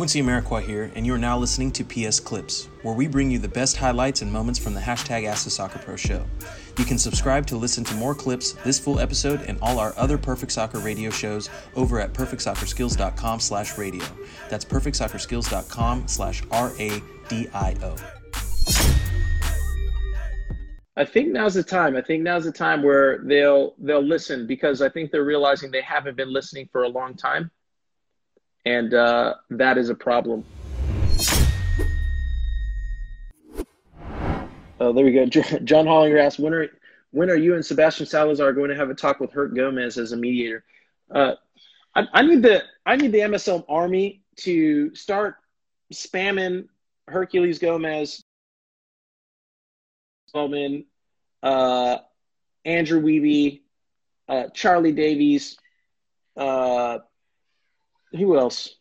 Quincy Amarikwa here, and you are now listening to PS Clips, where we bring you the best highlights and moments from the hashtag Ask the Soccer Pro show. You can subscribe to listen to more clips, this full episode, and all our other Perfect Soccer radio shows over at perfectsoccerskills.com slash radio. That's perfectsoccerskills.com slash R-A-D-I-O. I think now's the time. I think now's the time where they'll they'll listen because I think they're realizing they haven't been listening for a long time, and uh, that is a problem. Oh, there we go. John Hollinger asked, "When are when are you and Sebastian Salazar going to have a talk with Herc Gomez as a mediator?" Uh, I, I need the I need the MSL Army to start spamming Hercules Gomez, Spellman, uh, Andrew Wiebe, uh, Charlie Davies, uh, who else?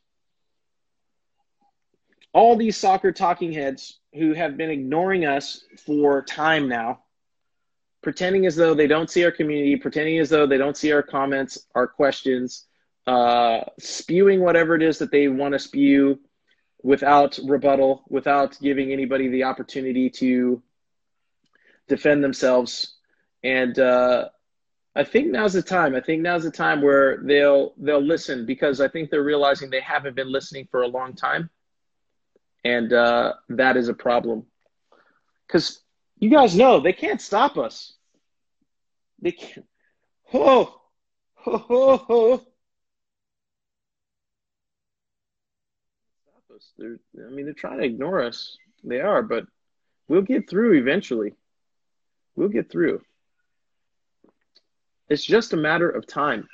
All these soccer talking heads who have been ignoring us for time now, pretending as though they don't see our community, pretending as though they don't see our comments, our questions, uh, spewing whatever it is that they want to spew without rebuttal, without giving anybody the opportunity to defend themselves. And uh, I think now's the time. I think now's the time where they'll they'll listen because I think they're realizing they haven't been listening for a long time, and uh, that is a problem. Because you guys know they can't stop us. They can't. Oh, oh, oh, oh. Stop us. They're, I mean, they're trying to ignore us. They are, but we'll get through eventually. We'll get through. It's just a matter of time.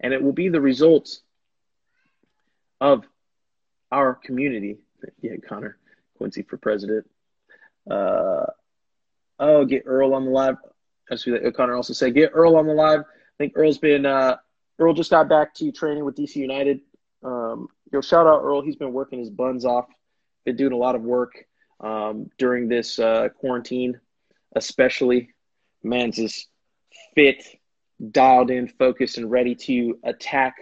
And it will be the results of our community. Yeah, Connor Quincy for president. Uh, oh, get Earl on the live. As Connor also said, get Earl on the live. I think Earl's been uh, Earl just got back to training with DC United. Um, yo, shout out Earl. He's been working his buns off. Been doing a lot of work um, during this uh, quarantine especially. Man's is fit, dialed in, focused, and ready to attack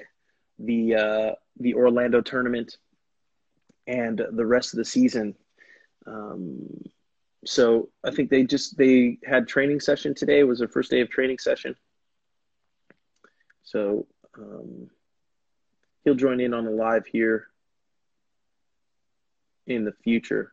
the uh, the Orlando tournament and the rest of the season. Um, so I think they just they had training session today. It was their first day of training session. So um, he'll join in on the live here in the future.